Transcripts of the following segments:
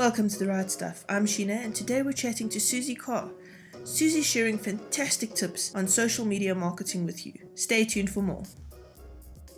Welcome to The Write Stuff. I'm Sheena, and today we're chatting to Suzie Carr. Suzie's sharing fantastic tips on social media marketing with you. Stay tuned for more.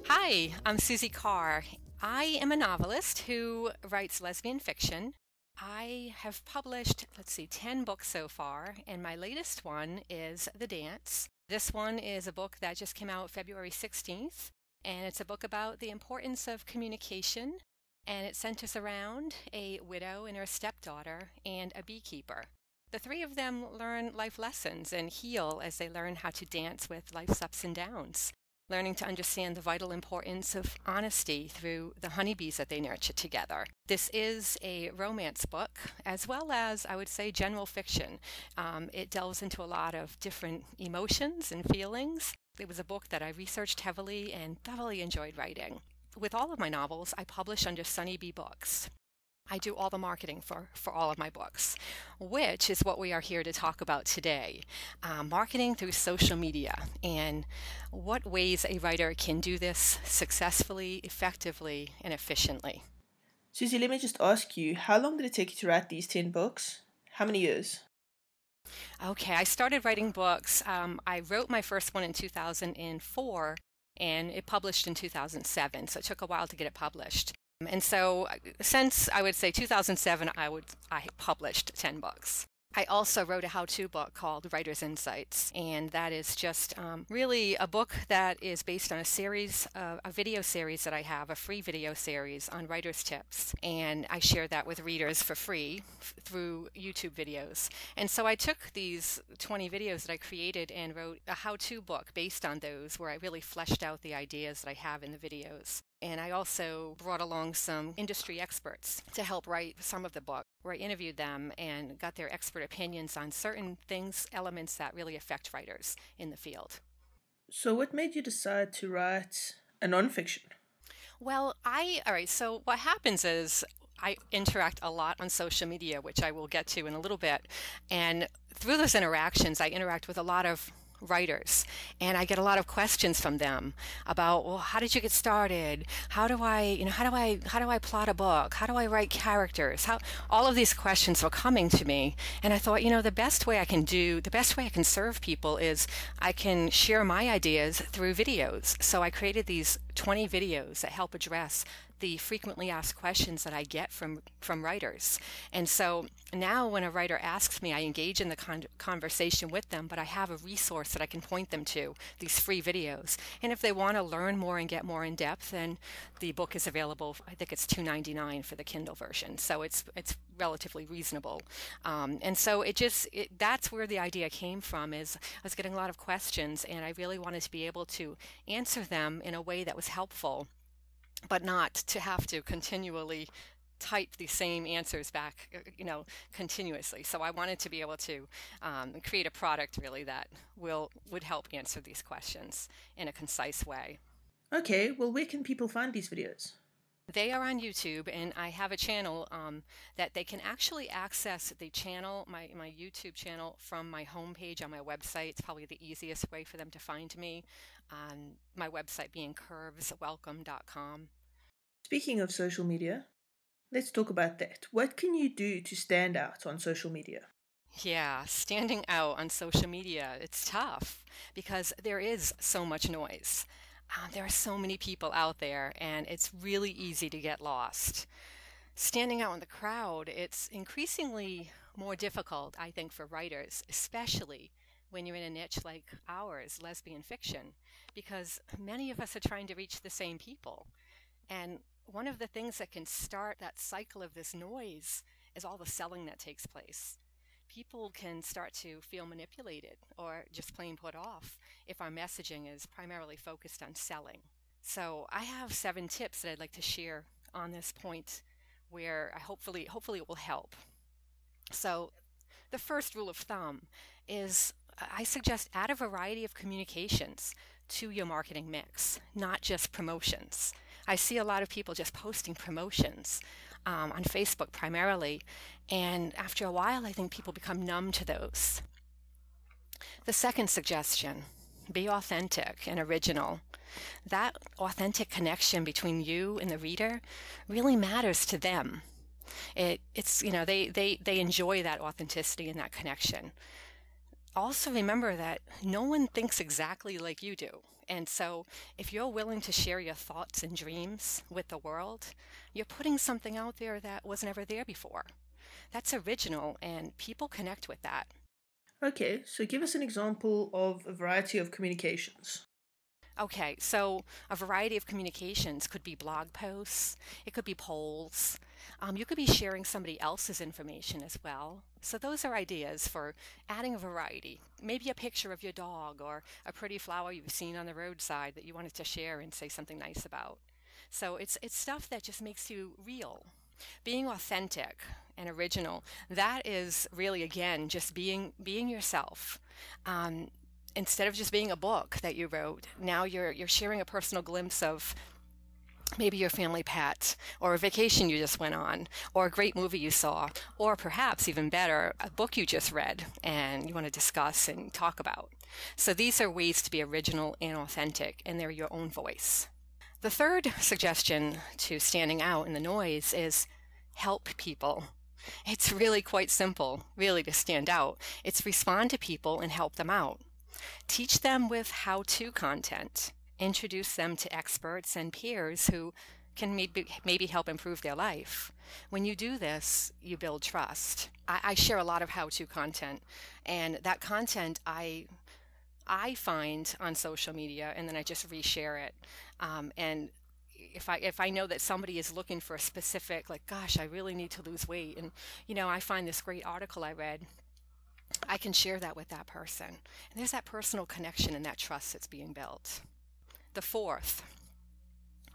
Hi, I'm Suzie Carr. I am a novelist who writes lesbian fiction. I have published, let's see, 10 books so far, and my latest one is The Dance. This one is a book that just came out February 16th, and it's a book about the importance of communication and it centers around a widow and her stepdaughter and a beekeeper. The three of them learn life lessons and heal as they learn how to dance with life's ups and downs, learning to understand the vital importance of honesty through the honeybees that they nurture together. This is a romance book, as well as, I would say, general fiction. Um, it delves into a lot of different emotions and feelings. It was a book that I researched heavily and thoroughly enjoyed writing with all of my novels, I publish under Sunny Bee Books. I do all the marketing for, for all of my books, which is what we are here to talk about today uh, marketing through social media and what ways a writer can do this successfully, effectively, and efficiently. Suzie, let me just ask you how long did it take you to write these 10 books? How many years? Okay, I started writing books. Um, I wrote my first one in 2004 and it published in 2007. So it took a while to get it published. And so uh, since I would say 2007, I would I published 10 books. I also wrote a how to book called Writer's Insights, and that is just um, really a book that is based on a series, uh, a video series that I have, a free video series on writer's tips. And I share that with readers for free f- through YouTube videos. And so I took these 20 videos that I created and wrote a how to book based on those, where I really fleshed out the ideas that I have in the videos. And I also brought along some industry experts to help write some of the book, where I interviewed them and got their expert opinions on certain things, elements that really affect writers in the field. So, what made you decide to write a nonfiction? Well, I, all right, so what happens is I interact a lot on social media, which I will get to in a little bit. And through those interactions, I interact with a lot of writers and I get a lot of questions from them about well how did you get started? How do I you know how do I how do I plot a book? How do I write characters? How all of these questions were coming to me and I thought you know the best way I can do the best way I can serve people is I can share my ideas through videos. So I created these 20 videos that help address the frequently asked questions that I get from from writers. And so now when a writer asks me, I engage in the con- conversation with them, but I have a resource that I can point them to, these free videos. And if they want to learn more and get more in depth, then the book is available. I think it's $2.99 for the Kindle version. So it's it's relatively reasonable. Um, and so it just it, that's where the idea came from is I was getting a lot of questions and I really wanted to be able to answer them in a way that was helpful but not to have to continually type the same answers back, uh, you know, continuously. So I wanted to be able to um, create a product really that will would help answer these questions in a concise way. Okay, well, where can people find these videos? They are on YouTube, and I have a channel um, that they can actually access the channel, my, my YouTube channel, from my homepage on my website. It's probably the easiest way for them to find me. On my website being curveswelcome.com. Speaking of social media, let's talk about that. What can you do to stand out on social media? Yeah, standing out on social media, it's tough because there is so much noise. Uh, there are so many people out there, and it's really easy to get lost. Standing out in the crowd, it's increasingly more difficult, I think, for writers, especially when you're in a niche like ours, lesbian fiction, because many of us are trying to reach the same people. And one of the things that can start that cycle of this noise is all the selling that takes place. People can start to feel manipulated or just plain put off if our messaging is primarily focused on selling. So I have seven tips that I'd like to share on this point where I hopefully hopefully it will help. So the first rule of thumb is uh, I suggest add a variety of communications to your marketing mix, not just promotions. I see a lot of people just posting promotions um, on Facebook primarily, and after a while, I think people become numb to those. The second suggestion be authentic and original. That authentic connection between you and the reader really matters to them. It, it's, you know, they, they, they enjoy that authenticity and that connection. Also, remember that no one thinks exactly like you do. And so, if you're willing to share your thoughts and dreams with the world, you're putting something out there that was never there before. That's original, and people connect with that. Okay, so give us an example of a variety of communications. Okay, so a variety of communications could be blog posts, it could be polls, um, you could be sharing somebody else's information as well. So, those are ideas for adding a variety. Maybe a picture of your dog or a pretty flower you've seen on the roadside that you wanted to share and say something nice about. So, it's, it's stuff that just makes you real. Being authentic and original, that is really, again, just being, being yourself. Um, instead of just being a book that you wrote, now you're you're sharing a personal glimpse of maybe your family pet or a vacation you just went on or a great movie you saw or perhaps even better a book you just read and you want to discuss and talk about. So these are ways to be original and authentic and they're your own voice. The third suggestion to standing out in the noise is help people. It's really quite simple really to stand out. It's respond to people and help them out. Teach them with how to content. Introduce them to experts and peers who can maybe, maybe help improve their life. When you do this, you build trust. I, I share a lot of how to content, and that content I I find on social media, and then I just reshare it. Um, and if I if I know that somebody is looking for a specific, like, gosh, I really need to lose weight, and you know, I find this great article I read I can share that with that person. And there's that personal connection and that trust that's being built. The fourth,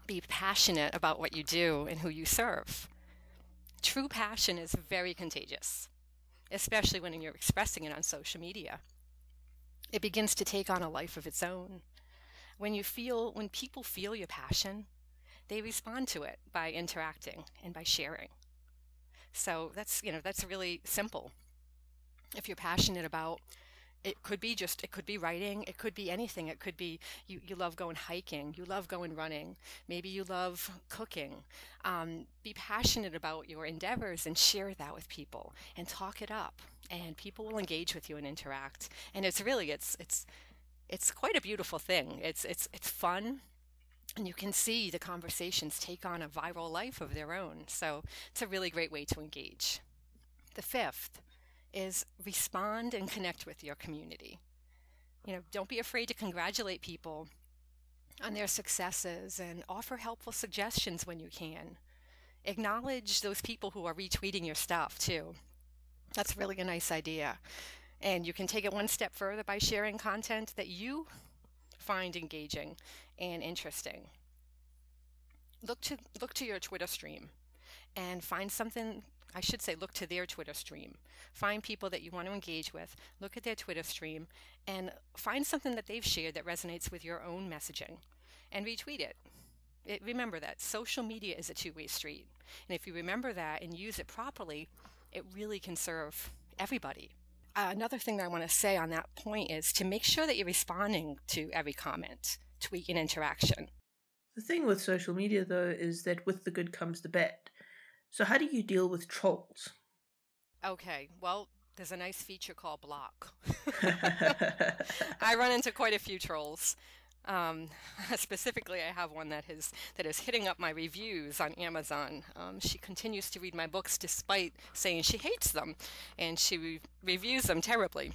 be passionate about what you do and who you serve. True passion is very contagious, especially when you're expressing it on social media. It begins to take on a life of its own. When you feel, when people feel your passion, they respond to it by interacting and by sharing. So that's, you know, that's really simple if you're passionate about it could be just it could be writing it could be anything. It could be you, you love going hiking you love going running maybe you love cooking. Um, be passionate about your endeavors and share that with people and talk it up and people will engage with you and interact. And it's really it's it's it's quite a beautiful thing. It's it's it's fun and you can see the conversations take on a viral life of their own. So it's a really great way to engage. The fifth is respond and connect with your community. You know, don't be afraid to congratulate people on their successes and offer helpful suggestions when you can. Acknowledge those people who are retweeting your stuff too. That's really a nice idea. And you can take it one step further by sharing content that you find engaging and interesting. Look to look to your Twitter stream and find something I should say, look to their Twitter stream. Find people that you want to engage with, look at their Twitter stream, and find something that they've shared that resonates with your own messaging and retweet it. it remember that social media is a two way street. And if you remember that and use it properly, it really can serve everybody. Uh, another thing that I want to say on that point is to make sure that you're responding to every comment, tweet, and interaction. The thing with social media, though, is that with the good comes the bad. So, how do you deal with trolls? Okay, well, there's a nice feature called Block. I run into quite a few trolls. Um, specifically, I have one that is that is hitting up my reviews on Amazon. Um, she continues to read my books despite saying she hates them, and she re- reviews them terribly.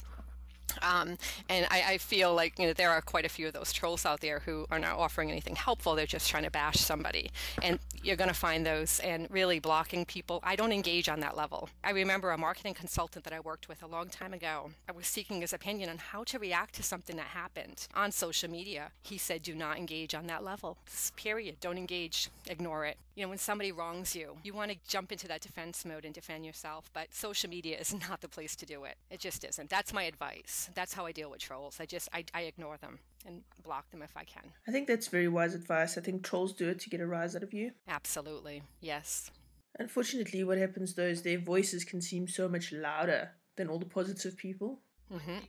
Um, and I, I, feel like you know there are quite a few of those trolls out there who are not offering anything helpful. They're just trying to bash somebody, and you're going to find those and really blocking people. I don't engage on that level. I remember a marketing consultant that I worked with a long time ago. I was seeking his opinion on how to react to something that happened on social media. He said, "Do not engage on that level. Period. Don't engage. Ignore it." You know, when somebody wrongs you, you want to jump into that defense mode and defend yourself, but social media is not the place to do it. It just isn't. That's my advice. That's how I deal with trolls. I just I, I ignore them and block them if I can. I think that's very wise advice. I think trolls do it to get a rise out of you. Absolutely. Yes. Unfortunately, what happens though is their voices can seem so much louder than all the positive people. Mm-hmm.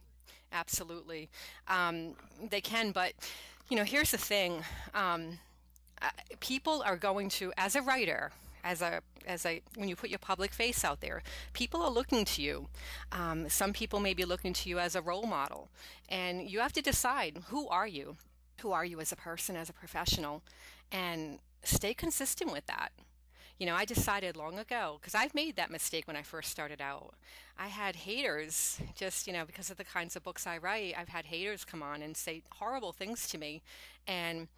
Absolutely. Um, they can, but, you know, here's the thing. Um, uh, people are going to, as a writer, as a as a when you put your public face out there people are looking to you. Um, some people may be looking to you as a role model. And you have to decide who are you? Who are you as a person as a professional? And stay consistent with that. You know i decided long ago because i've made that mistake when i first started out. I had haters just you know because of the kinds of books i write i've had haters come on and say horrible things to me. And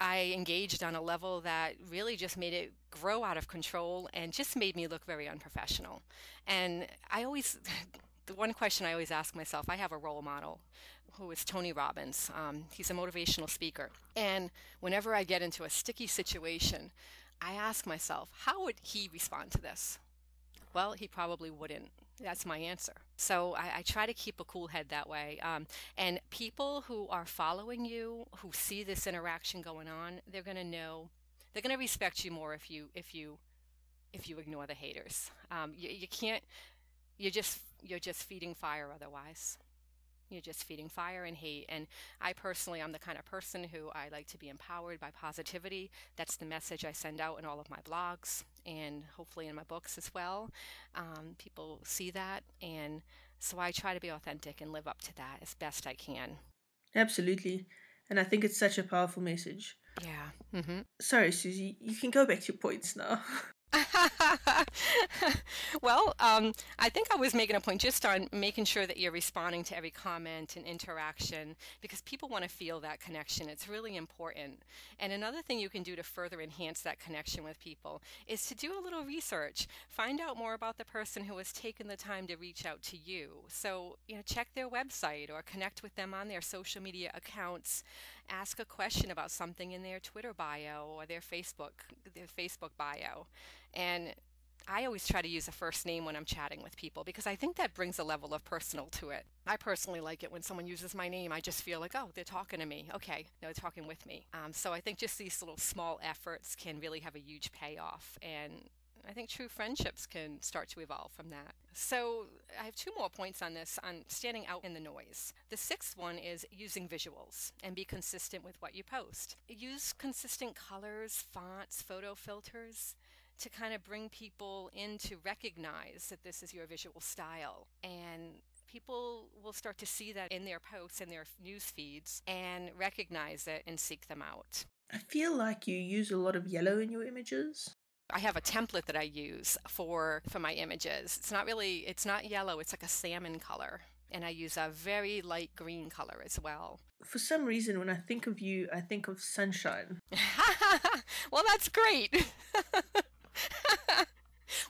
I engaged on a level that really just made it grow out of control and just made me look very unprofessional. And I always, the one question I always ask myself I have a role model who is Tony Robbins. Um, he's a motivational speaker. And whenever I get into a sticky situation, I ask myself, how would he respond to this? Well, he probably wouldn't. That's my answer. So I, I try to keep a cool head that way. Um, and people who are following you, who see this interaction going on, they're going to know, they're going to respect you more if you if you if you ignore the haters. Um, you, you can't. You're just you're just feeding fire otherwise you're just feeding fire and hate. And I personally, I'm the kind of person who I like to be empowered by positivity. That's the message I send out in all of my blogs and hopefully in my books as well. Um, people see that. And so I try to be authentic and live up to that as best I can. Absolutely. And I think it's such a powerful message. Yeah. Mm-hmm. Sorry, Suzie, you can go back to your points now. well, um, I think I was making a point just on making sure that you're responding to every comment and interaction because people want to feel that connection. It's really important. And another thing you can do to further enhance that connection with people is to do a little research. Find out more about the person who has taken the time to reach out to you. So, you know, check their website or connect with them on their social media accounts. Ask a question about something in their Twitter bio or their Facebook their Facebook bio and I always try to use a first name when I'm chatting with people because I think that brings a level of personal to it. I personally like it when someone uses my name. I just feel like, oh, they're talking to me. Okay, no, they're talking with me. Um, so I think just these little small efforts can really have a huge payoff. And I think true friendships can start to evolve from that. So I have two more points on this on standing out in the noise. The sixth one is using visuals and be consistent with what you post. Use consistent colors, fonts, photo filters to kind of bring people in to recognize that this is your visual style. And people will start to see that in their posts and their news feeds and recognize it and seek them out. I feel like you use a lot of yellow in your images. I have a template that I use for for my images. It's not really it's not yellow, it's like a salmon color. And I use a very light green color as well. For some reason when I think of you, I think of sunshine. well, that's great.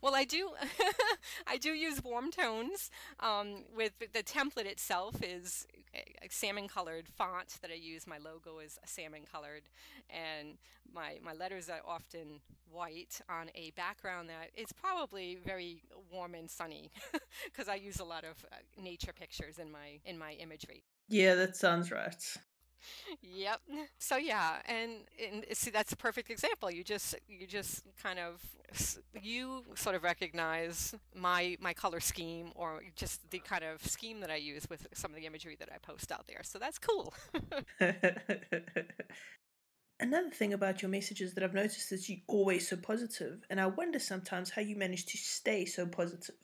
well, I do, I do use warm tones. Um, with the template itself is a salmon colored font that I use. My logo is salmon colored, and my my letters are often white on a background that is probably very warm and sunny, because I use a lot of uh, nature pictures in my in my imagery. Yeah, that sounds right yep. So yeah, and, and see that's a perfect example. You just you just kind of you sort of recognize my my color scheme or just the kind of scheme that I use with some of the imagery that I post out there. So that's cool. Another thing about your messages that I've noticed is you're always so positive, and I wonder sometimes how you manage to stay so positive.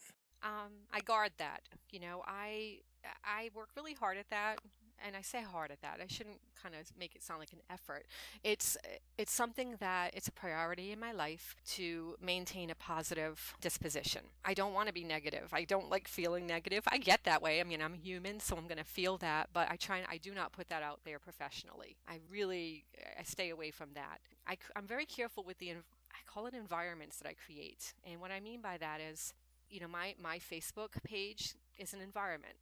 Um, I guard that. You know, I I work really hard at that and I say hard at that. I shouldn't kind of make it sound like an effort. It's it's something that it's a priority in my life to maintain a positive disposition. I don't want to be negative. I don't like feeling negative. I get that way. I mean, I'm human, so I'm going to feel that, but I try I do not put that out there professionally. I really I stay away from that. I, I'm very careful with the I call it environments that I create. And what I mean by that is, you know, my my Facebook page is an environment.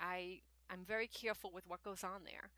I I'm very careful with what goes on there.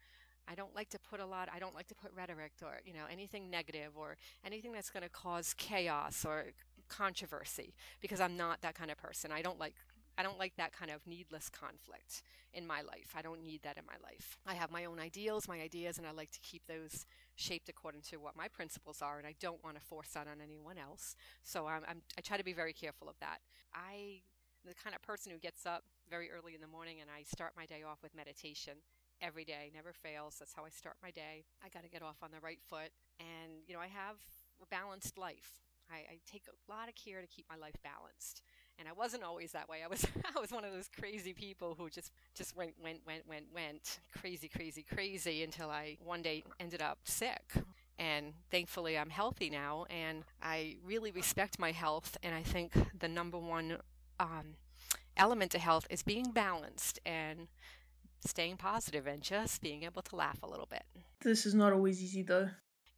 I don't like to put a lot, I don't like to put rhetoric or, you know, anything negative or anything that's going to cause chaos or controversy because I'm not that kind of person. I don't like I don't like that kind of needless conflict in my life. I don't need that in my life. I have my own ideals, my ideas, and I like to keep those shaped according to what my principles are, and I don't want to force that on anyone else. So I'm, I'm, I try to be very careful of that. I the kind of person who gets up very early in the morning and I start my day off with meditation every day, never fails. That's how I start my day. I got to get off on the right foot. And, you know, I have a balanced life. I, I, take a lot of care to keep my life balanced. And I wasn't always that way. I was I was one of those crazy people who just just went went went went went crazy crazy crazy until I one day ended up sick. And thankfully I'm healthy now and I really respect my health and I think the number one um, element to health is being balanced and staying positive and just being able to laugh a little bit. This is not always easy though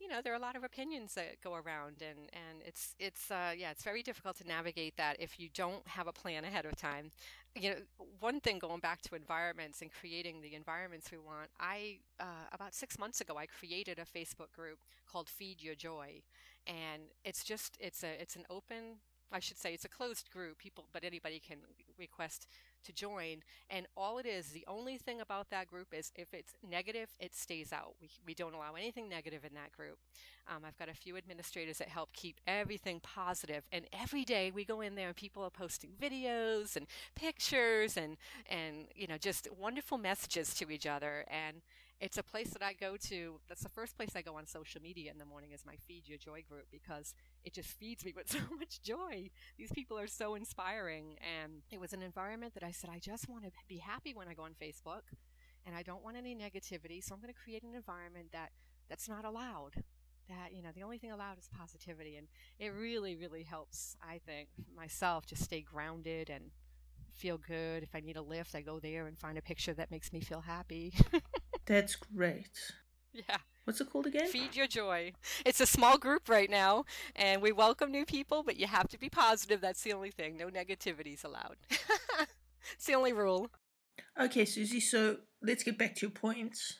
you know there are a lot of opinions that go around and and it's it's uh, yeah it's very difficult to navigate that if you don't have a plan ahead of time you know one thing going back to environments and creating the environments we want i uh, about six months ago i created a facebook group called feed your joy and it's just it's a it's an open I should say it's a closed group, people, but anybody can request to join. And all it is, the only thing about that group is if it's negative, it stays out. We, we don't allow anything negative in that group. Um, I've got a few administrators that help keep everything positive. And every day we go in there and people are posting videos and pictures and, and, you know, just wonderful messages to each other. And it's a place that I go to. That's the first place I go on social media in the morning is my Feed Your Joy group because it just feeds me with so much joy. These people are so inspiring. And it was an environment that I said, I just want to be happy when I go on Facebook and I don't want any negativity. So I'm going to create an environment that that's not allowed. That, you know, the only thing allowed is positivity. And it really, really helps, I think, myself just stay grounded and feel good. If I need a lift, I go there and find a picture that makes me feel happy. That's great. Yeah. What's it called again? Feed Your Joy. It's a small group right now, and we welcome new people, but you have to be positive. That's the only thing. No negativities allowed. it's the only rule. Okay, Suzie, so let's get back to your points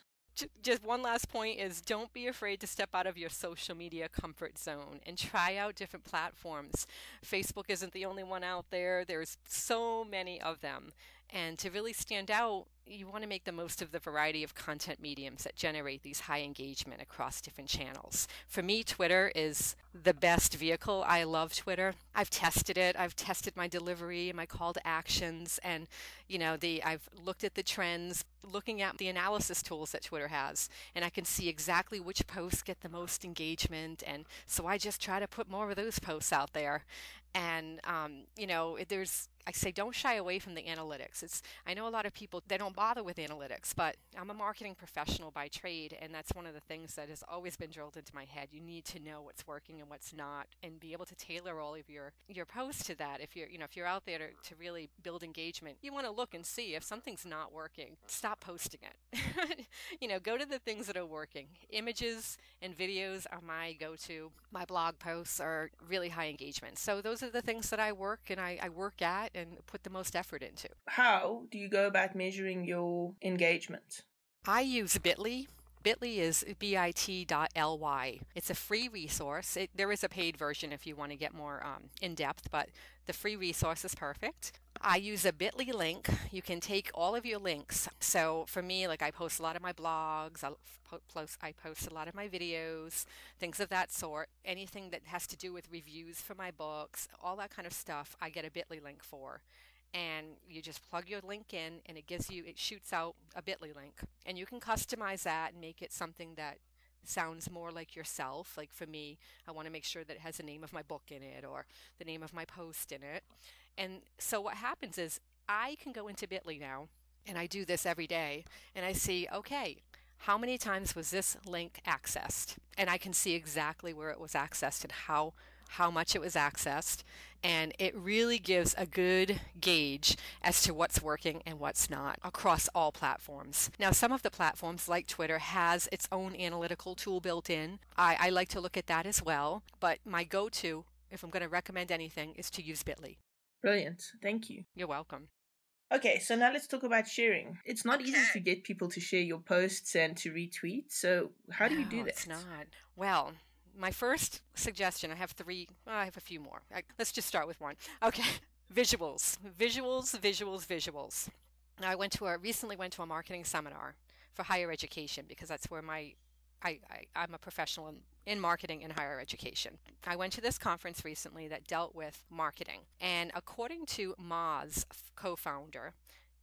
just one last point is don't be afraid to step out of your social media comfort zone and try out different platforms. Facebook isn't the only one out there. There's so many of them. And to really stand out, you want to make the most of the variety of content mediums that generate these high engagement across different channels. For me, Twitter is the best vehicle. I love Twitter. I've tested it. I've tested my delivery my call to actions and you know, the I've looked at the trends, looking at the analysis tools that Twitter has, and I can see exactly which posts get the most engagement and so I just try to put more of those posts out there. And um, you know, there's I say don't shy away from the analytics. It's I know a lot of people they don't bother with analytics, but I'm a marketing professional by trade, and that's one of the things that has always been drilled into my head. You need to know what's working and what's not, and be able to tailor all of your your posts to that. If you're you know if you're out there to, to really build engagement, you want to look and see if something's not working. Stop posting it. you know, go to the things that are working. Images and videos are my go-to. My blog posts are really high engagement. So those are the things that I work and I, I work at and put the most effort into. How do you go about measuring your engagement? I use Bitly. Bitly is bit.ly. It's a free resource. It, there is a paid version if you want to get more um, in depth, but the free resource is perfect. I use a bit.ly link. You can take all of your links. So for me, like I post a lot of my blogs, I post, I post a lot of my videos, things of that sort. Anything that has to do with reviews for my books, all that kind of stuff, I get a bit.ly link for. And you just plug your link in and it gives you, it shoots out a bit.ly link. And you can customize that and make it something that sounds more like yourself. Like for me, I want to make sure that it has the name of my book in it or the name of my post in it. And so what happens is I can go into Bitly now, and I do this every day, and I see, okay, how many times was this link accessed? And I can see exactly where it was accessed and how how much it was accessed, and it really gives a good gauge as to what's working and what's not across all platforms. Now, some of the platforms, like Twitter, has its own analytical tool built in. I, I like to look at that as well, but my go-to, if I'm going to recommend anything, is to use Bitly. Brilliant. Thank you. You're welcome. Okay, so now let's talk about sharing. It's not easy to get people to share your posts and to retweet. So, how do you do that? It's not. Well, my first suggestion, I have three, well, I have a few more. I, let's just start with one. Okay, visuals. Visuals, visuals, visuals. Now, I went to a recently went to a marketing seminar for higher education because that's where my I, I, am a professional in, in marketing in higher education. I went to this conference recently that dealt with marketing. And according to Moz co founder,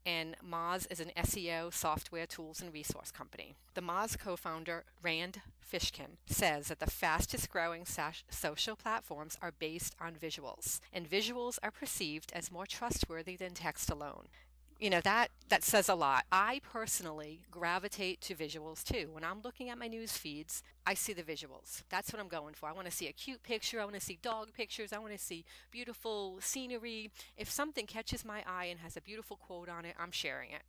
and Moz is an SEO software tools and resource company. The Moz co founder, Rand Fishkin, says that the fastest growing social platforms are based on visuals, and visuals are perceived as more trustworthy than text alone you know that that says a lot. I personally gravitate to visuals too. When i'm looking at my news feeds i see the visuals. That's what i'm going for. I want to see a cute picture. I want to see dog pictures. I want to see beautiful scenery. If something catches my eye and has a beautiful quote on it i'm sharing it.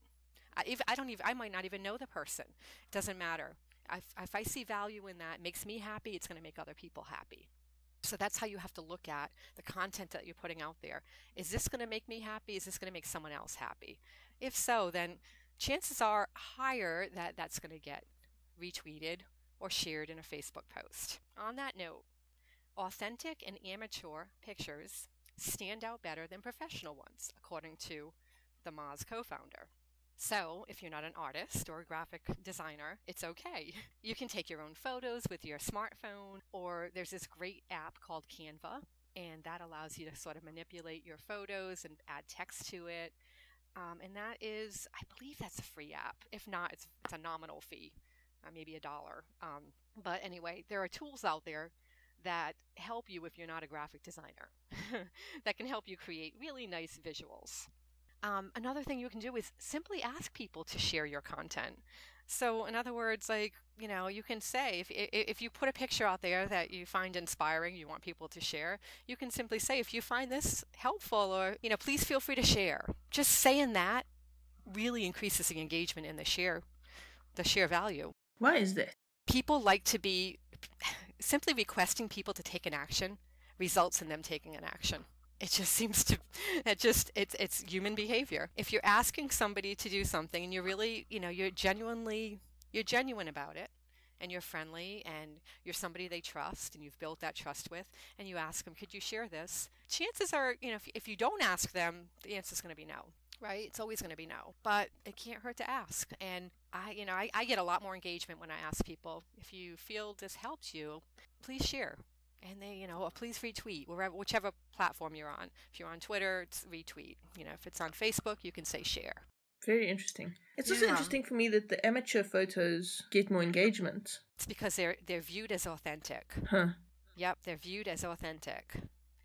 I, if, I don't even i might not even know the person. It doesn't matter. If, if i see value in that makes me happy it's going to make other people happy so that's how you have to look at the content that you're putting out there. Is this going to make me happy? Is this going to make someone else happy? If so, then chances are higher that that's going to get retweeted or shared in a Facebook post. On that note, authentic and amateur pictures stand out better than professional ones, according to the Moz co founder. So, if you're not an artist or a graphic designer, it's okay. You can take your own photos with your smartphone, or there's this great app called Canva, and that allows you to sort of manipulate your photos and add text to it. Um, and that is, I believe that's a free app. If not, it's, it's a nominal fee, uh, maybe a dollar. Um, but anyway, there are tools out there that help you if you're not a graphic designer, that can help you create really nice visuals. Um, another thing you can do is simply ask people to share your content. So, in other words, like, you know, you can say if, if you put a picture out there that you find inspiring, you want people to share, you can simply say, if you find this helpful or, you know, please feel free to share. Just saying that really increases the engagement and the share, the share value. Why is that? People like to be simply requesting people to take an action results in them taking an action it just seems to it just it's it's human behavior. If you're asking somebody to do something and you're really you know you're genuinely you're genuine about it and you're friendly and you're somebody they trust and you've built that trust with and you ask them could you share this? Chances are you know if, if you don't ask them the answer is going to be no right? It's always going to be no but it can't hurt to ask. And i you know I, I get a lot more engagement when i ask people if you feel this helps you please share and they, you know, please retweet wherever, whichever platform you're on. If you're on Twitter, it's retweet. You know, if it's on Facebook, you can say share. Very interesting. It's also interesting for me that the amateur photos get more engagement. It's because they're they're viewed as authentic. Huh. Yep, they're viewed as authentic.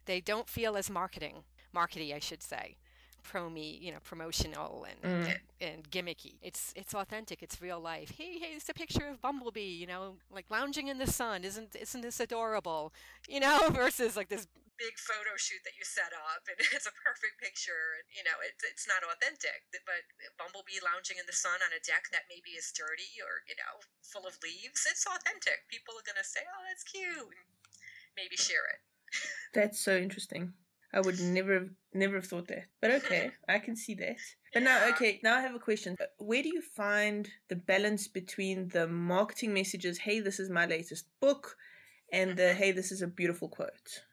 They don't feel as marketing, markety, I should say promy, you know, promotional and, mm. and, and gimmicky. It's it's authentic. It's real life. Hey, hey, it's a picture of Bumblebee, you know, like lounging in the sun. Isn't isn't this adorable? You know, versus like this big photo shoot that you set up and it's a perfect picture and you know it, it's not authentic but bumblebee lounging in the sun on a deck that maybe is dirty or you know full of leaves it's authentic people are going to say oh that's cute and maybe share it that's so interesting I would never have never have thought that. But okay, I can see that. But now okay, now I have a question. Uh, where do you find the balance between the marketing messages, hey, this is my latest book, and the mm-hmm. hey, this is a beautiful quote?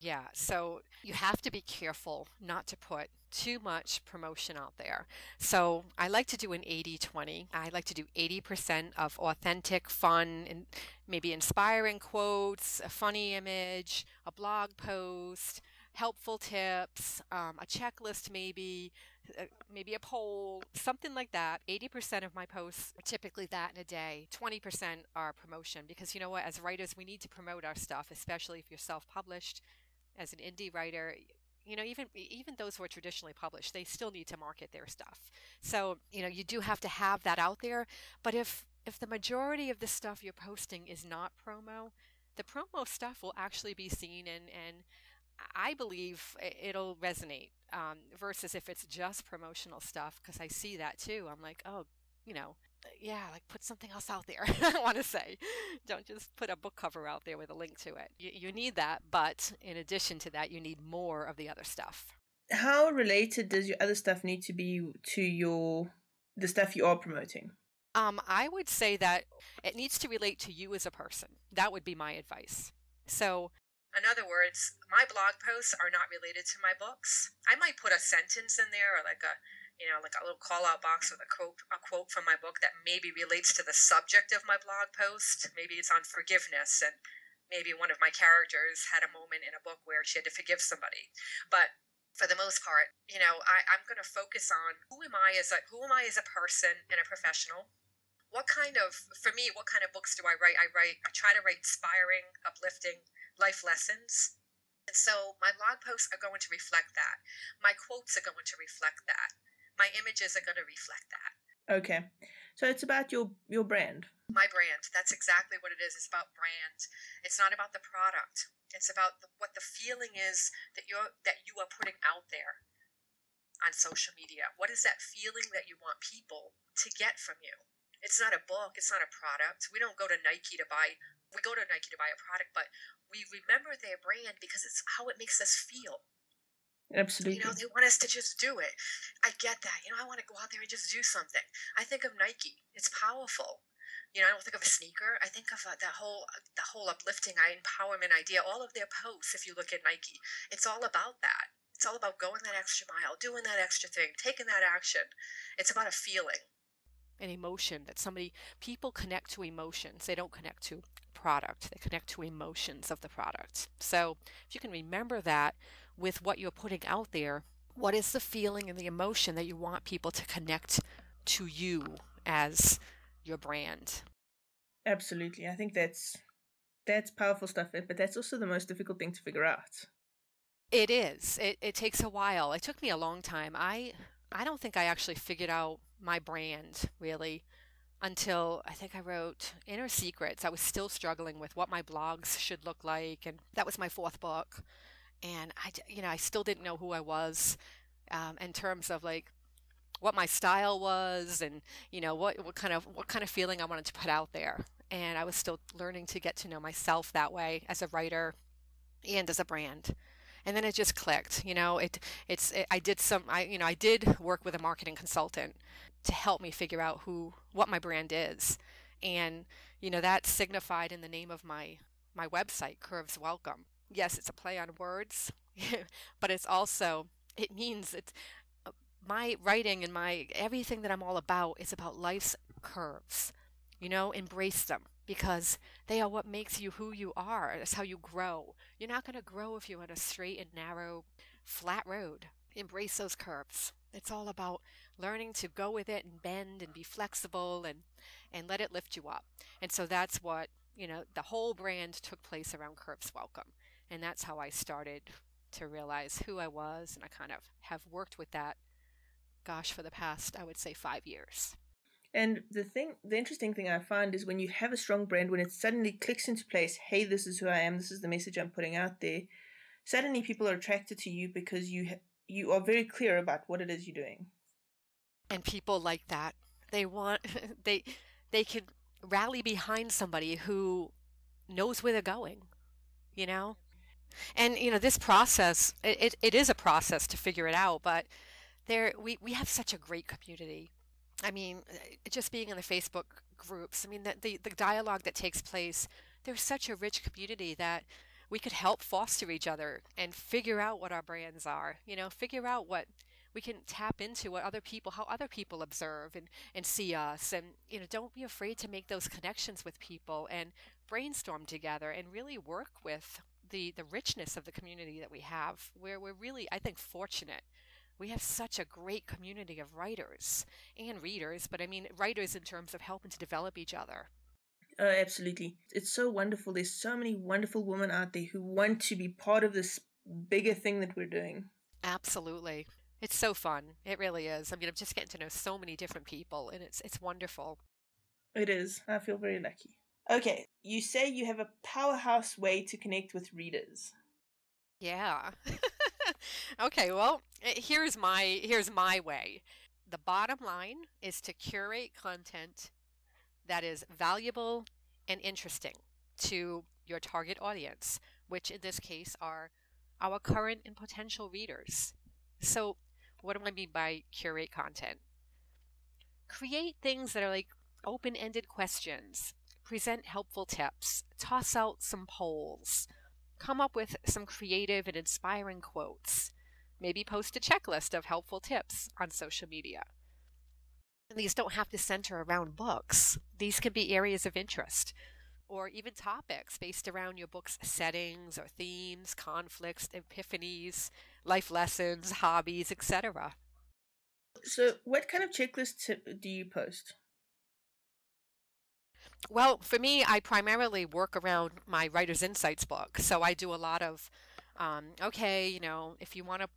Yeah, so you have to be careful not to put too much promotion out there. So I like to do an 80 20. I like to do 80% of authentic, fun, and maybe inspiring quotes, a funny image, a blog post, helpful tips, um, a checklist maybe, uh, maybe a poll, something like that. 80% of my posts are typically that in a day. 20% are promotion because you know what, as writers, we need to promote our stuff, especially if you're self published. As an indie writer, you know even even those who are traditionally published they still need to market their stuff so you know you do have to have that out there but if if the majority of the stuff you're posting is not promo the promo stuff will actually be seen and and I believe it'll resonate um, versus if it's just promotional stuff because I see that too. I'm like, oh, you know, yeah, like put something else out there. I want to say, don't just put a book cover out there with a link to it. You, you need that, but in addition to that, you need more of the other stuff. How related does your other stuff need to be to your the stuff you are promoting? Um, I would say that it needs to relate to you as a person. That would be my advice. So in other words, my blog posts are not related to my books. I might put a sentence in there or like a you know, like a little call out box with a quote a quote from my book that maybe relates to the subject of my blog post. Maybe it's on forgiveness and maybe one of my characters had a moment in a book where she had to forgive somebody. But for the most part. You know, I, I'm to focus on who am I as a who am I as a person and a professional. What kind of, for me, what kind of books do I write? I write, I try to write inspiring, uplifting life lessons. And so my blog posts are going to reflect that. My quotes are going to reflect that. My images are going to reflect that. Okay. So it's about your your brand. My brand. That's exactly what it is. It's about brand. It's not about the product. It's about the, what the feeling is that you're that you are putting out there on social media. What is that feeling that you want people to get from you? It's not a book, it's not a product. We don't go to Nike to buy we go to Nike to buy a product, but we remember their brand because it's how it makes us feel. Absolutely. You know, they want us to just do it. I get that. You know, I want to go out there and just do something. I think of Nike. It's powerful. You know, I don't think of a sneaker. I think of uh, that whole uh, the whole uplifting, empowerment idea. All of their posts, if you look at Nike, it's all about that. It's all about going that extra mile, doing that extra thing, taking that action. It's about a feeling. An emotion that somebody people connect to emotions. They don't connect to product. They connect to emotions of the product. So if you can remember that with what you're putting out there, what is the feeling and the emotion that you want people to connect to you as your brand. Absolutely. I think that's that's powerful stuff, but that's also the most difficult thing to figure out. It is. It it takes a while. It took me a long time. I I don't think I actually figured out my brand really until I think I wrote Inner Secrets. I was still struggling with what my blogs should look like, and that was my fourth book. And I, you know, I still didn't know who I was um, in terms of like what my style was and you know what what kind of what kind of feeling I wanted to put out there. And I was still learning to get to know myself that way as a writer and as a brand. And then it just clicked. You know, it it's it, I did some I you know I did work with a marketing consultant to help me figure out who what my brand is. And you know that signified in the name of my my website Curves Welcome. Yes, it's a play on words, but it's also it means it's my writing and my everything that I'm all about is about life's curves. You know, embrace them because they are what makes you who you are. That's how you grow. You're not going to grow if you're on a straight and narrow, flat road. Embrace those curves. It's all about learning to go with it and bend and be flexible and and let it lift you up. And so that's what, you know, the whole brand took place around Curves Welcome. And that's how I started to realize who I was and I kind of have worked with that gosh, for the past, I would say, five years. And the thing, the interesting thing I find is when you have a strong brand, when it suddenly clicks into place, hey, this is who I am, this is the message I'm putting out there. Suddenly, people are attracted to you because you ha- you are very clear about what it is you're doing. And people like that. They want they they can rally behind somebody who knows where they're going. You know, and you know this process. It, it, it is a process to figure it out, but there we, we have such a great community. I mean, uh, just being in the Facebook groups, I mean, the, the, the dialogue that takes place, there's such a rich community that we could help foster each other and figure out what our brands are, you know, figure out what we can tap into what other people, how other people observe and, and see us. And, you know, don't be afraid to make those connections with people and brainstorm together and really work with the, the richness of the community that we have, where we're really, I think, fortunate we have such a great community of writers and readers, but I mean, writers in terms of helping to develop each other. Oh, absolutely. It's so wonderful. There's so many wonderful women out there who want to be part of this bigger thing that we're doing. Absolutely. It's so fun. It really is. I mean, I'm just getting to know so many different people and it's it's wonderful. It is. I feel very lucky. Okay, you say you have a powerhouse way to connect with readers. Yeah. okay, well, eh, here's my here's my way. The bottom line is to curate content that is valuable and interesting to your target audience, which in this case are our current and potential readers. So, what do I mean by curate content? Create things that are like open ended questions, present helpful tips, toss out some polls, come up with some creative and inspiring quotes. Maybe post a checklist of helpful tips on social media. And these don't have to center around books. These can be areas of interest or even topics based around your book's settings or themes, conflicts, epiphanies, life lessons, hobbies, etc. So, what kind of checklists do you post? Well, for me, I primarily work around my Writer's Insights book. So I do a lot of, um, okay, you know, if you want to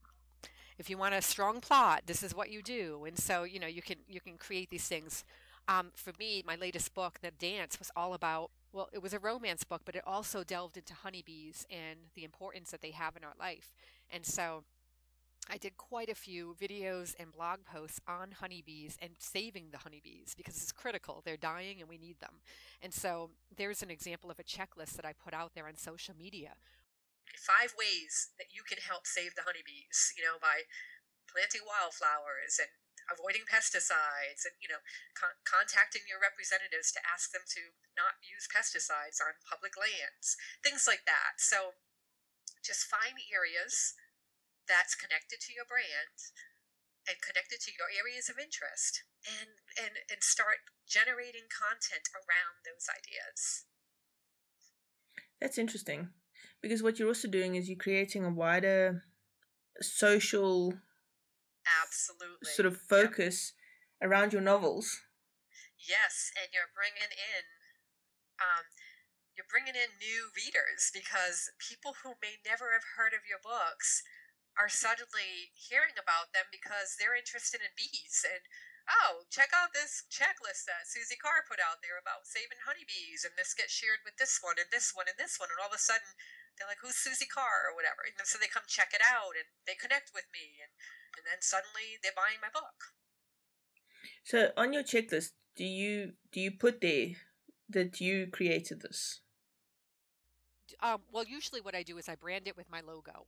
if you want a strong plot, this is what you do. And so, you know, you can you can create these things. Um, for me, my latest book, The Dance, was all about well, it was a romance book, but it also delved into honeybees and the importance that they have in our life. And so I did quite a few videos and blog posts on honeybees and saving the honeybees because it's critical. They're dying and we need them. And so there's an example of a checklist that I put out there on social media. Five ways that you can help save the honeybees, you know, by planting wildflowers and avoiding pesticides and, you know, con- contacting your representatives to ask them to not use pesticides on public lands, things like that. So just find areas that's connected to your brand and connected to your areas of interest and and and start generating content around those ideas. That's interesting because what you're also doing is you're creating a wider social absolutely. sort of focus yep. around your novels. Yes and you're bringing in um, you're bringing in new readers because people who may never have heard of your books are suddenly hearing about them because they're interested in bees. And oh check out this checklist that Suzie Carr put out there about saving honeybees and this gets shared with this one and this one and this one and all of a sudden they're like who's Suzie Carr? or whatever. And so they come check it out and they connect with me and, and then suddenly they're buying my book. So on your checklist do you do you put there that you created this? Um, well usually what i do is i brand it with my logo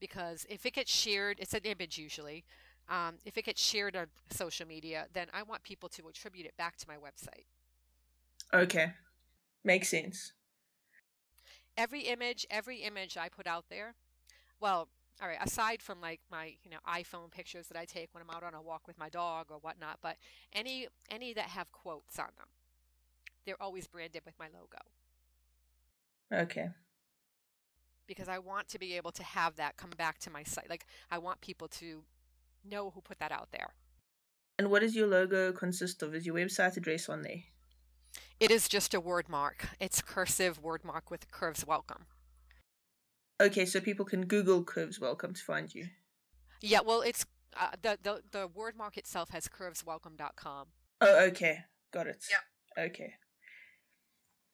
because if it gets shared, it's an image usually. Um, if it gets shared on social media, then I want people to attribute it back to my website. Okay, makes sense. Every image, every image I put out there, well, all right, aside from like my you know iPhone pictures that I take when I'm out on a walk with my dog or whatnot, but any any that have quotes on them, they're always branded with my logo. Okay because I want to be able to have that come back to my site. Like I want people to know who put that out there. And what does your logo consist of? Is your website address on there? It is just a word mark. It's cursive word mark with curves welcome. Okay, so people can Google curves welcome to find you. Yeah, well, it's uh, the the the word mark itself has curveswelcome.com. Oh, okay, got it. Yeah. Okay.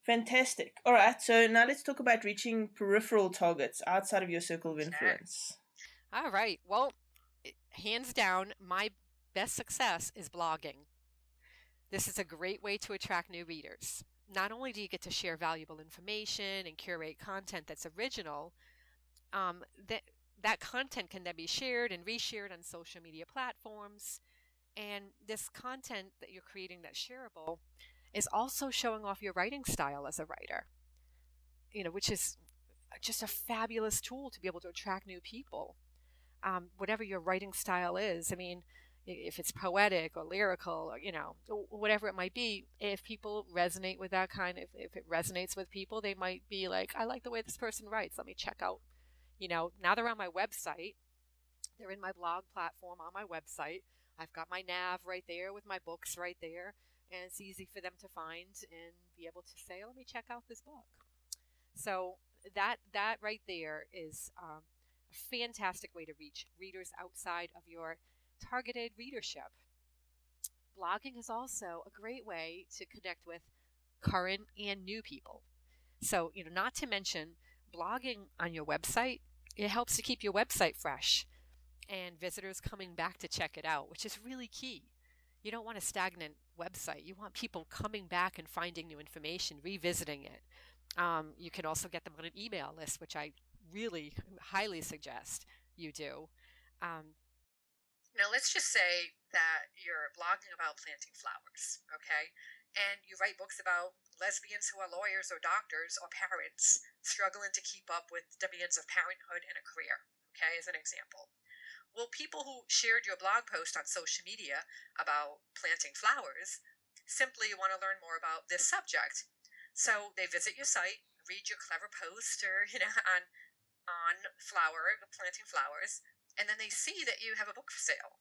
Fantastic. All right, so now let's talk about reaching peripheral targets outside of your circle of influence. All right. Well, hands down, my best success is blogging. This is a great way to attract new readers. Not only do you get to share valuable information and curate content that's original, um, that that content can then be shared and reshared on social media platforms. And this content that you're creating that's shareable is also showing off your writing style as a writer, you know, which is just a fabulous tool to be able to attract new people. Um, whatever your writing style is, I mean, if it's poetic or lyrical or you know whatever it might be if people resonate with that kind of if it resonates with people they might be like i like the way this person writes. Let me check out you know. Now they're on my website. They're in my blog platform on my website. I've got my nav right there with my books right there and it's easy for them to find and be able to say, "Let me check out this book." So that that right there is um, a fantastic way to reach readers outside of your targeted readership. Blogging is also a great way to connect with current and new people. So, you know, not to mention blogging on your website, it helps to keep your website fresh and visitors coming back to check it out, which is really key. You don't want a stagnant website. You want people coming back and finding new information, revisiting it. Um, you can also get them on an email list, which I really highly suggest you do. Um, now, let's just say that you're blogging about planting flowers, okay? And you write books about lesbians who are lawyers or doctors or parents struggling to keep up with demands of parenthood and a career, okay, as an example. Well, people who shared your blog post on social media about planting flowers simply want to learn more about this subject. So they visit your site, read your clever post or you know on on flower planting flowers, and then they see that you have a book for sale.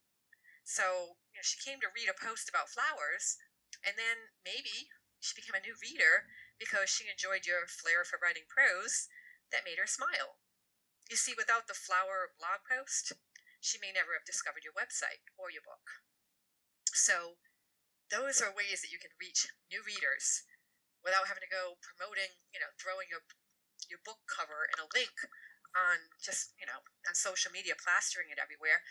So you know, she came to read a post about flowers, and then maybe she became a new reader because she enjoyed your flair for writing prose that made her smile. You see, without the flower blog post, she may never have discovered your website or your book. So, those are ways that you can reach new readers without having to go promoting, you know, throwing your your book cover and a link on just, you know, on social media, plastering it everywhere.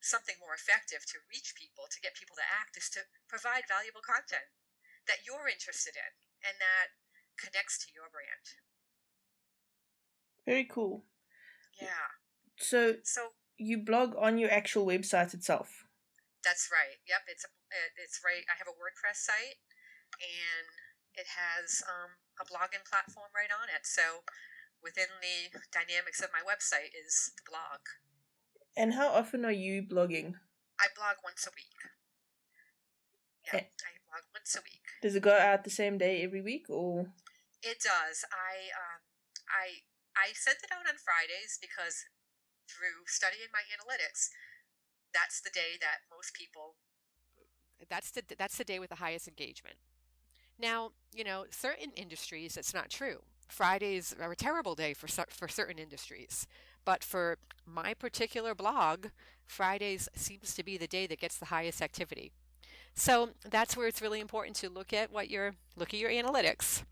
Something more effective to reach people, to get people to act, is to provide valuable content that you're interested in and that connects to your brand. Very cool. Yeah. So, So you blog on your actual website itself. that's right. Yep. It's a, it's right. I have a WordPress site, and it has um, a blogging platform right on it. So within the dynamics of my website is the blog. And how often are you blogging? I blog once a week. Yeah, Eh. I blog once a week. Does it go out the same day every week or It does. I um, I I send it out on Fridays because through studying my analytics, that's the day that most people. That's the that's the day with the highest engagement. Now, you know, certain industries it's not true. Fridays are a terrible day for for certain industries, but for my particular blog, Fridays seems to be the day that gets the highest activity. So that's where it's really important to look at what your look at your analytics,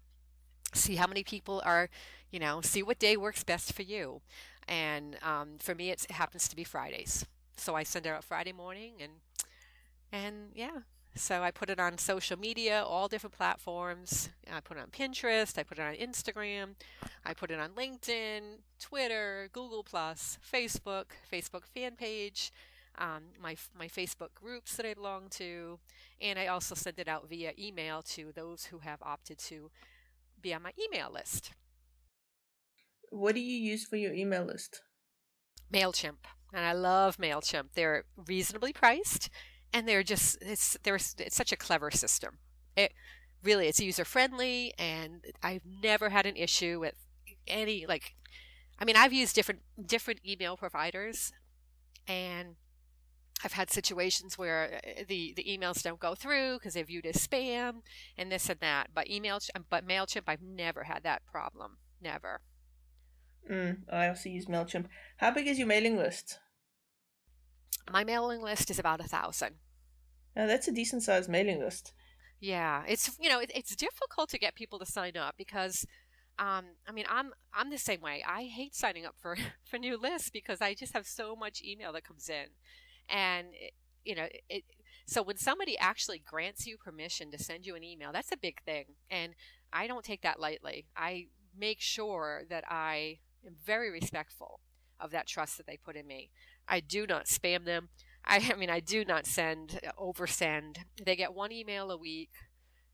see how many people are, you know, see what day works best for you. And um, for me, it happens to be Fridays, so I send it out Friday morning, and and yeah, so I put it on social media, all different platforms. I put it on Pinterest, I put it on Instagram, I put it on LinkedIn, Twitter, Google Plus, Facebook, Facebook fan page, um, my my Facebook groups that I belong to, and I also send it out via email to those who have opted to be on my email list. What do you use for your email list? Mailchimp, and I love Mailchimp. They're reasonably priced, and they're just it's they're it's such a clever system. It really it's user friendly, and I've never had an issue with any like. I mean, I've used different different email providers, and I've had situations where uh, the the emails don't go through because they're viewed as spam and this and that. But email, but Mailchimp, I've never had that problem. Never. Mm, I also use MailChimp. How big is your mailing list? My mailing list is about a thousand. Now, that's a decent sized mailing list. Yeah, it's you know it, it's difficult to get people to sign up because, um, I mean I'm I'm the same way. I hate signing up for for new lists because I just have so much email that comes in, and it, you know it. So when somebody actually grants you permission to send you an email, that's a big thing, and I don't take that lightly. I make sure that I am very respectful of that trust that they put in me. I do not spam them. I, I mean, I do not send, oversend. They get one email a week,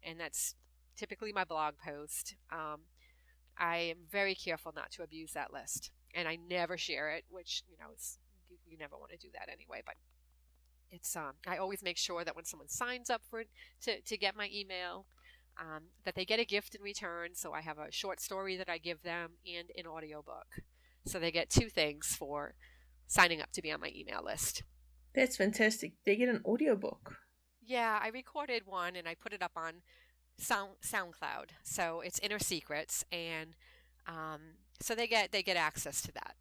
and that's typically my blog post. Um, I am very careful not to abuse that list, and I never share it, which you know, it's you, you never want to do that anyway. But it's um, I always make sure that when someone signs up for to to get my email, um, that they get a gift in return. So I have a short story that I give them and an audiobook. So they get two things for signing up to be on my email list. That's fantastic. They get an audiobook. Yeah, I recorded one and I put it up on Sound SoundCloud. So it's Inner Secrets, and um, so they get they get access to that.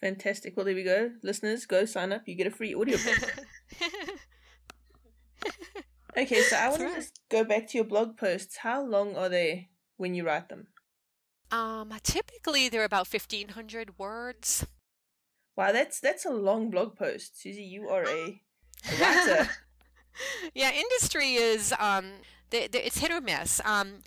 Fantastic. Well, there we go. Listeners, go sign up. You get a free audiobook. okay, so I want to just go back to your blog posts. How long are they when you write them? um, typically they're about fifteen hundred words. Wow, that's that's a long blog post. Suzie, you are a writer. yeah, industry is um, they, they, it's hit or miss. Um,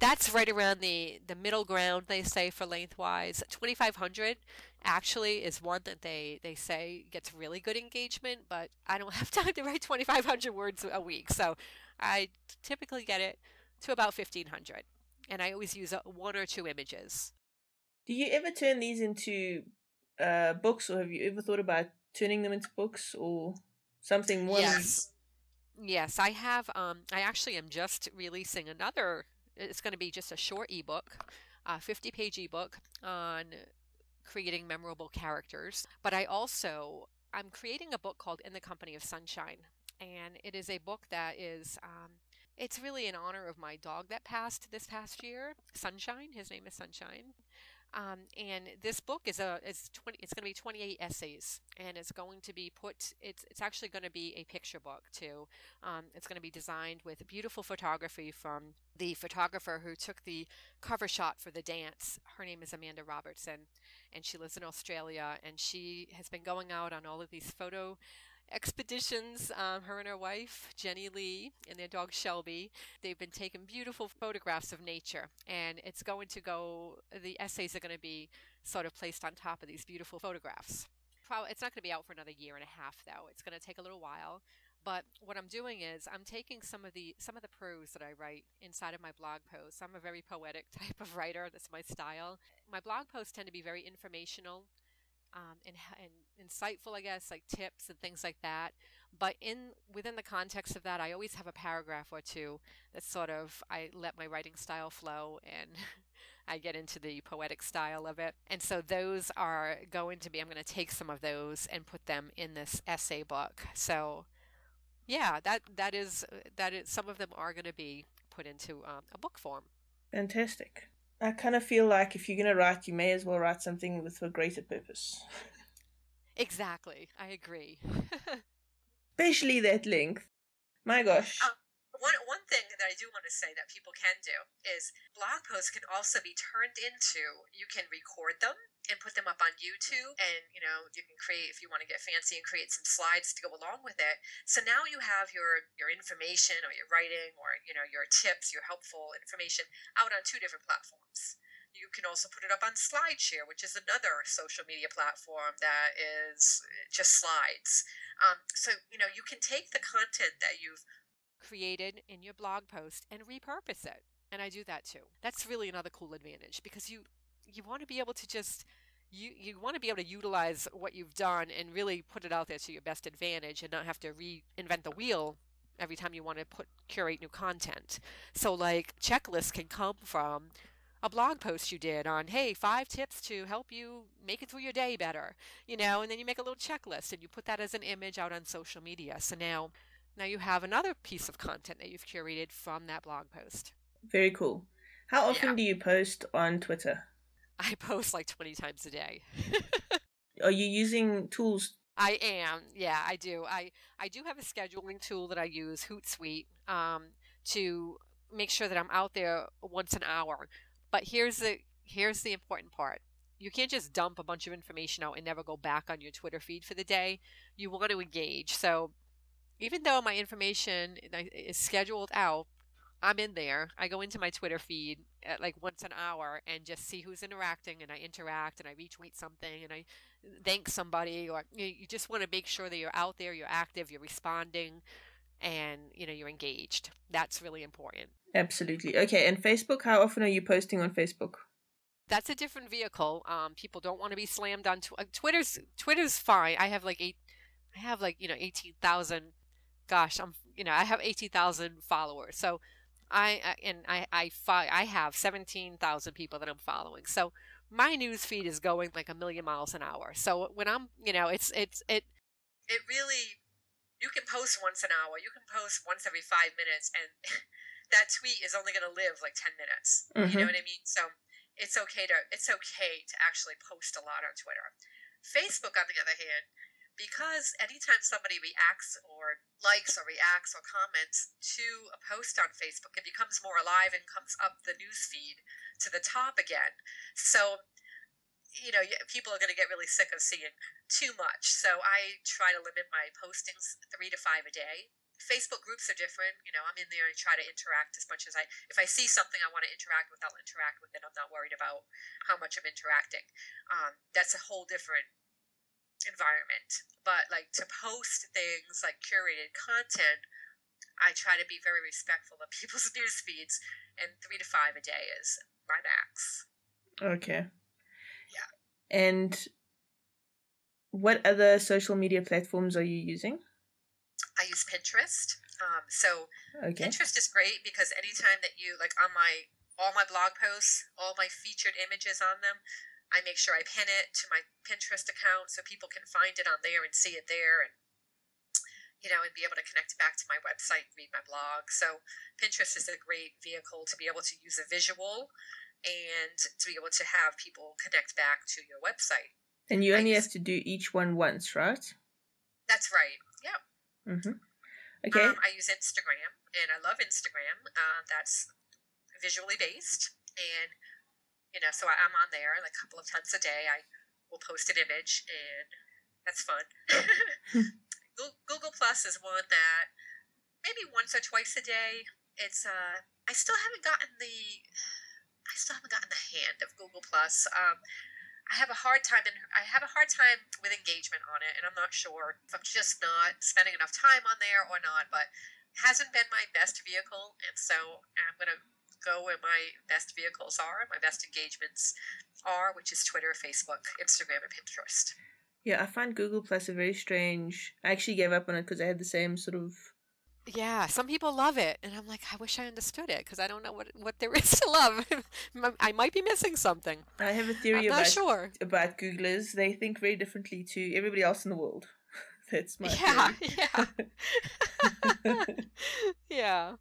that's right around the the middle ground they say for lengthwise. Twenty five hundred actually is one that they they say gets really good engagement, but I don't have time to write twenty five hundred words a week, so I typically get it to about fifteen hundred, and I always use uh one or two images. Do you ever turn these into uh, books, or have you ever thought about turning them into books or something more? Yes. Yes, I have. Um, I actually am just releasing another it's going to be just a short ebook, a 50 page ebook on creating memorable characters. But I also, I'm creating a book called In the Company of Sunshine. And it is a book that is, um, it's really in honor of my dog that passed this past year, Sunshine. His name is Sunshine. Um, and this book is a is 20 it's going to be 28 essays and it's going to be put it's it's actually going to be a picture book too. Um, it's going to be designed with beautiful photography from the photographer who took the cover shot for the dance. Her name is amanda robertson and she lives in australia and she has been going out on all of these photo expeditions. Um, her and her wife, Jenny Lee, and their dog Shelby, they've been taking beautiful photographs of nature. And it's going to go, the essays are going to be sort of placed on top of these beautiful photographs. It's not going to be out for another year and a half, though. It's going to take a little while. But what I'm doing is I'm taking some of the some of the prose that I write inside of my blog posts. I'm a very poetic type of writer. That's my style. My blog posts tend to be very informational um, and, and insightful, I guess, like tips and things like that. But in within the context of that, I always have a paragraph or two that sort of I let my writing style flow and I get into the poetic style of it. And so those are going to be I'm going to take some of those and put them in this essay book. So yeah, that that is that is some of them are going to be put into um, a book form. Fantastic. I kind of feel like if you're going to write, you may as well write something with a greater purpose. Exactly. I agree. Especially that length. My gosh. Uh, One, one thing that I do want to say that people can do is blog posts can also be turned into, you can record them and put them up on YouTube. And, you know, you can create, if you want to get fancy and create some slides to go along with it. So now you have your, your information or your writing or, you know, your tips, your helpful information out on two different platforms. You can also put it up on SlideShare, which is another social media platform that is just slides. Um, so, you know, you can take the content that you've created in your blog post and repurpose it. And I do that too. That's really another cool advantage because you you want to be able to just you you want to be able to utilize what you've done and really put it out there to your best advantage and not have to reinvent the wheel every time you want to put curate new content. So like checklists can come from a blog post you did on hey five tips to help you make it through your day better you know and then you make a little checklist and you put that as an image out on social media so now now you have another piece of content that you've curated from that blog post very cool how often yeah. do you post on twitter I post like 20 times a day. Are you using tools? I am. Yeah, I do. I I do have a scheduling tool that I use, Hootsuite, um, to make sure that I'm out there once an hour. But here's the here's the important part. You can't just dump a bunch of information out and never go back on your Twitter feed for the day. You want to engage. So even though my information is scheduled out, I'm in there. I go into my Twitter feed at like once an hour and just see who's interacting and I interact and I retweet something and I thank somebody or you, you just want to make sure that you're out there, you're active, you're responding and you know you're engaged. That's really important. Absolutely. Okay, and Facebook, how often are you posting on Facebook? That's a different vehicle. Um, people don't want to be slammed on tw- uh, Twitter's. Twitter's fine. I have like eight. I have like you know eighteen thousand. Gosh, I'm you know I have eighteen thousand followers. So I and I I I have seventeen thousand people that I'm following. So my news feed is going like a million miles an hour. So when I'm, you know, it's it's it. It really, you can post once an hour. You can post once every five minutes, and that tweet is only going to live like ten minutes. Mm-hmm. You know mm-hmm. what I mean? So it's okay to it's okay to actually post a lot on Twitter. Facebook, on the other hand, because anytime somebody reacts or likes or reacts or comments to a post on Facebook, it becomes more alive and comes up the news feed to the top again. So, you know, people are going to get really sick of seeing too much. So I try to limit my postings three to five a day. Facebook groups are different. You know, I'm in there and try to interact as much as I. If I see something I want to interact with, I'll interact with it. I'm not worried about how much I'm interacting. Um, that's a whole different environment. But like to post things like curated content, I try to be very respectful of people's news feeds, and three to five a day is my max. Okay. Yeah. And what other social media platforms are you using? I use Pinterest. Um, so Okay. Pinterest is great because anytime that you like on my all my blog posts, all my featured images on them, I make sure I pin it to my Pinterest account so people can find it on there and see it there and you know and be able to connect back to my website and read my blog. So Pinterest is a great vehicle to be able to use a visual and to be able to have people connect back to your website. And you only have to do each one once, right? That's right. Yeah. Mm-hmm. Okay. Um, I use Instagram, and I love Instagram. Uh, that's visually based, and you know, so I'm on there like a couple of times a day. I will post an image, and that's fun. Google Plus is one that maybe once or twice a day. It's uh, I still haven't gotten the, I still haven't gotten the hand of Google Plus. Um, I have a hard time, and I have a hard time with engagement on it, and I'm not sure if I'm just not spending enough time on there or not. But hasn't been my best vehicle, and so I'm gonna go where my best vehicles are, my best engagements are, which is Twitter, Facebook, Instagram, and Pinterest. Yeah, I find Google Plus a very strange. I actually gave up on it because I had the same sort of. Yeah, some people love it, and I'm like, I wish I understood it because I don't know what what there is to love. I might be missing something. I have a I'm theory not about sure. about Googlers. They think very differently to everybody else in the world. That's my Yeah, yeah, yeah.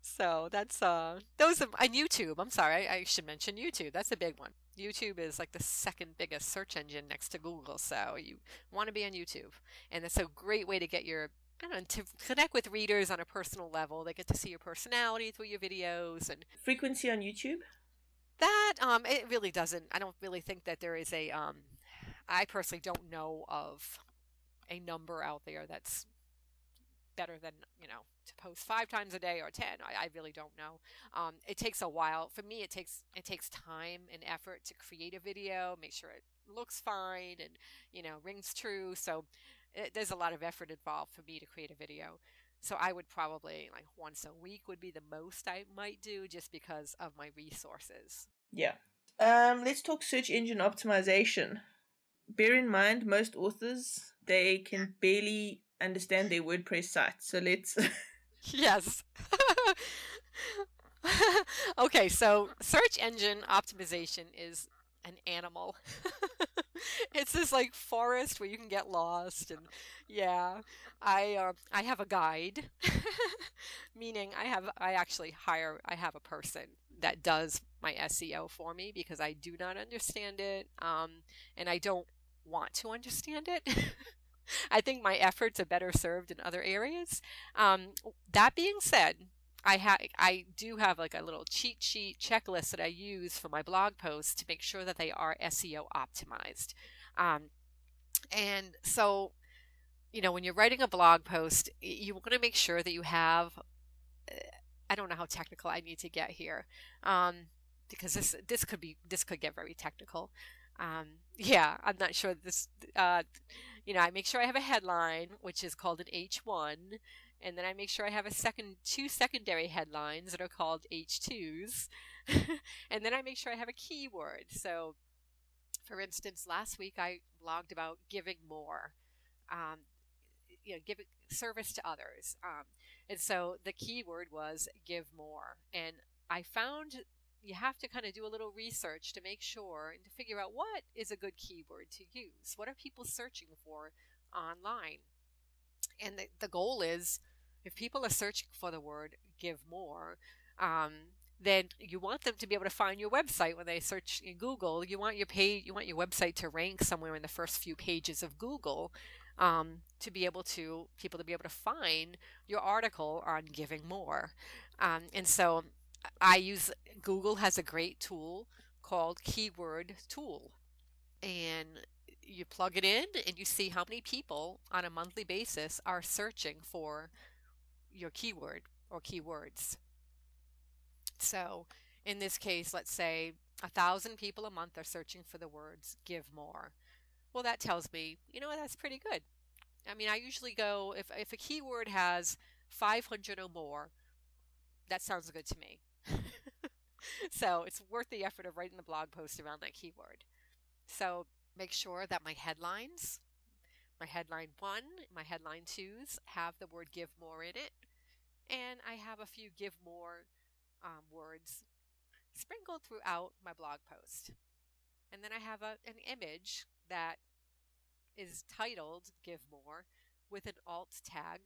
So that's uh, those are and YouTube. I'm sorry, I should mention YouTube. That's a big one. YouTube is like the second biggest search engine next to Google. So you want to be on YouTube, and it's a great way to get your I don't know, to connect with readers on a personal level. They get to see your personality through your videos and Frequency on YouTube. that um it really doesn't i don't really think that there is a um i personally don't know of a number out there that's better than you know to post five times a day or ten i, I really don't know um it takes a while for me it takes it takes time and effort to create a video make sure it looks fine and you know rings true so it, there's a lot of effort involved for me to create a video so I would probably like once a week would be the most I might do just because of my resources. Yeah. Um, let's talk search engine optimization. Bear in mind, most authors they can barely understand their WordPress site. So let's. Yes. okay, so search engine optimization is an animal. it's this like forest where you can get lost and yeah, I uh, I have a guide, meaning I have I actually hire I have a person that does my SEO for me because I do not understand it um, and I don't want to understand it. I think my efforts are better served in other areas. Um, that being said, I ha- I do have like a little cheat sheet checklist that I use for my blog posts to make sure that they are SEO optimized. Um, and so, you know, when you're writing a blog post, you want to make sure that you have. uh, I don't know how technical I need to get here, um, because this this could be this could get very technical. Um, yeah, I'm not sure this. Uh, you know, I make sure I have a headline, which is called an H1, and then I make sure I have a second two secondary headlines that are called H2s, and then I make sure I have a keyword. So, for instance, last week I blogged about giving more, um, you know, giving service to others, um, and so the keyword was give more, and I found you have to kind of do a little research to make sure and to figure out what is a good keyword to use. What are people searching for online? And the, the goal is if people are searching for the word give more, um, then you want them to be able to find your website when they search in Google. You want your page, you want your website to rank somewhere in the first few pages of Google um, to be able to people to be able to find your article on giving more. Um, and so I use Google has a great tool called Keyword Tool. And you plug it in and you see how many people on a monthly basis are searching for your keyword or keywords. So in this case, let's say a thousand people a month are searching for the words give more. Well, that tells me, you know, that's pretty good. I mean, I usually go, if, if a keyword has 500 or more, that sounds good to me. so it's worth the effort of writing the blog post around that keyword. So make sure that my headlines, my headline one, my headline twos have the word give more in it. and I have a few give more um, words sprinkled throughout my blog post. And then I have a, an image that is titled Give More with an alt tag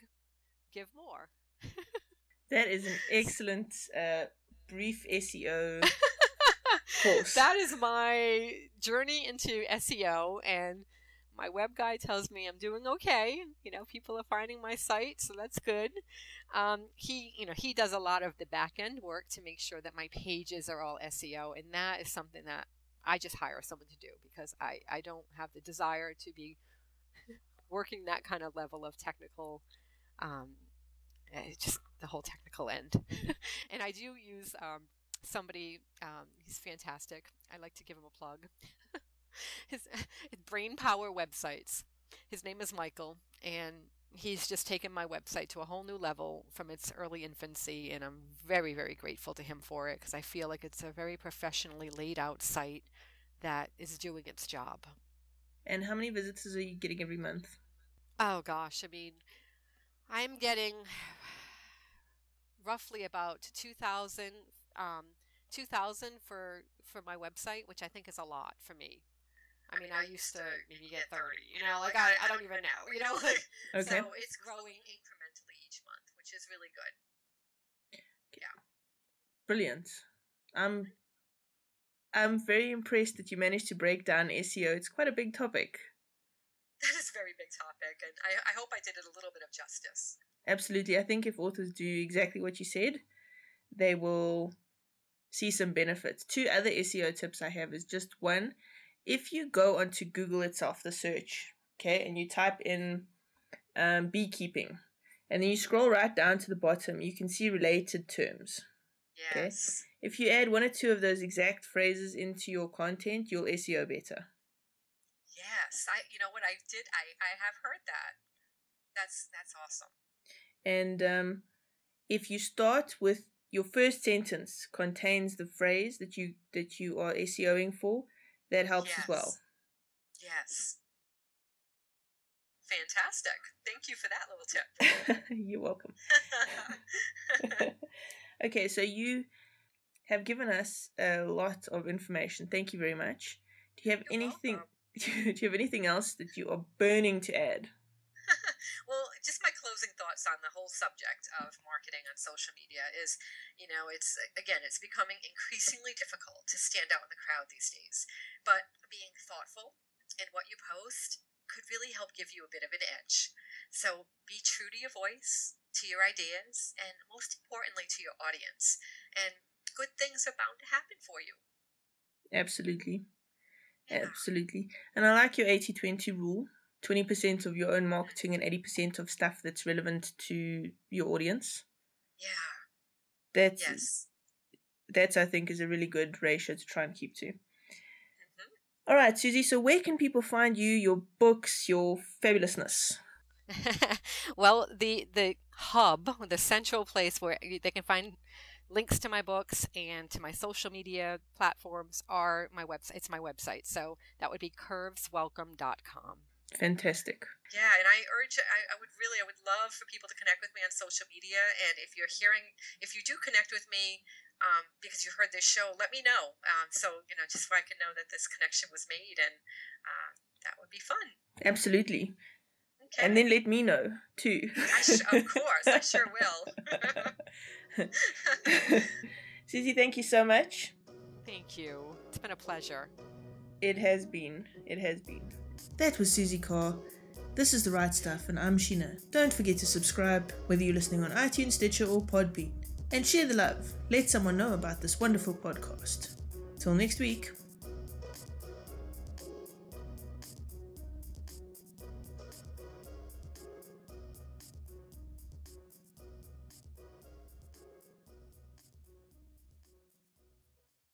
Give More. that is an excellent uh, brief SEO course. that is my journey into SEO and my web guy tells me I'm doing okay. You know, people are finding my site, so that's good. Um, he, you know, he does a lot of the back end work to make sure that my pages are all SEO, and that is something that I just hire someone to do because I, I don't have the desire to be working that kind of level of technical, um, just the whole technical end. and I do use um, somebody, um, he's fantastic. I like to give him a plug. his brain power websites. His name is Michael, and he's just taken my website to a whole new level from its early infancy, and I'm very, very grateful to him for it because I feel like it's a very professionally laid out site that is doing its job. And how many visits are you getting every month? Oh gosh, I mean, I'm getting roughly about 2,000 um, 2000 for for my website, which I think is a lot for me. I mean, I, used to maybe get 30, you know, like I, I don't even know, you know. Like, okay. So it's growing incrementally each month, which is really good. Yeah. Brilliant. I'm I'm very impressed that you managed to break down SEO. It's quite a big topic. That is a very big topic, and I, I hope I did it a little bit of justice. Absolutely. I think if authors do exactly what you said, they will see some benefits. Two other SEO tips I have is just one, if you go onto Google itself, the search, okay, and you type in um, beekeeping, and then you scroll right down to the bottom, you can see related terms. Yes. Okay? If you add one or two of those exact phrases into your content, you'll SEO better. Yes, I. You know what I did? I I have heard that. That's that's awesome. And um, if you start with your first sentence contains the phrase that you that you are SEOing for, that helps yes. as well. Yes. Fantastic. Thank you for that little tip. You're welcome. okay, so you have given us a lot of information. Thank you very much. Do you have You're anything do you have anything else that you are burning to add? Well, just my closing thoughts on the whole subject of marketing on social media is, you know, it's again, it's becoming increasingly difficult to stand out in the crowd these days. But being thoughtful in what you post could really help give you a bit of an edge. So be true to your voice, to your ideas, and most importantly, to your audience. And good things are bound to happen for you. Absolutely. Yeah. Absolutely. And I like your 80 20 rule 20% of your own marketing and 80% of stuff that's relevant to your audience. Yeah. That's, yes. That's, I think, is a really good ratio to try and keep to. Mm-hmm. All right, Suzie. So, where can people find you, your books, your fabulousness? well, the the hub, the central place where they can find links to my books and to my social media platforms are my website. It's my website. So that would be curveswelcome.com. Fantastic. Yeah, and I urge, I, I, would really, I would love for people to connect with me on social media. And if you're hearing, if you do connect with me um, because you heard this show, let me know. Um, so, you know, just so I can know that this connection was made and uh, that would be fun. Absolutely. Okay. And then let me know too. sh- of course, I sure will. Suzie, thank you so much. Thank you. It's been a pleasure. It has been. It has been. That was Suzie Carr. This is The Write Stuff, and I'm Sheena. Don't forget to subscribe, whether you're listening on iTunes, Stitcher, or Podbean. And share the love. Let someone know about this wonderful podcast. Till next week.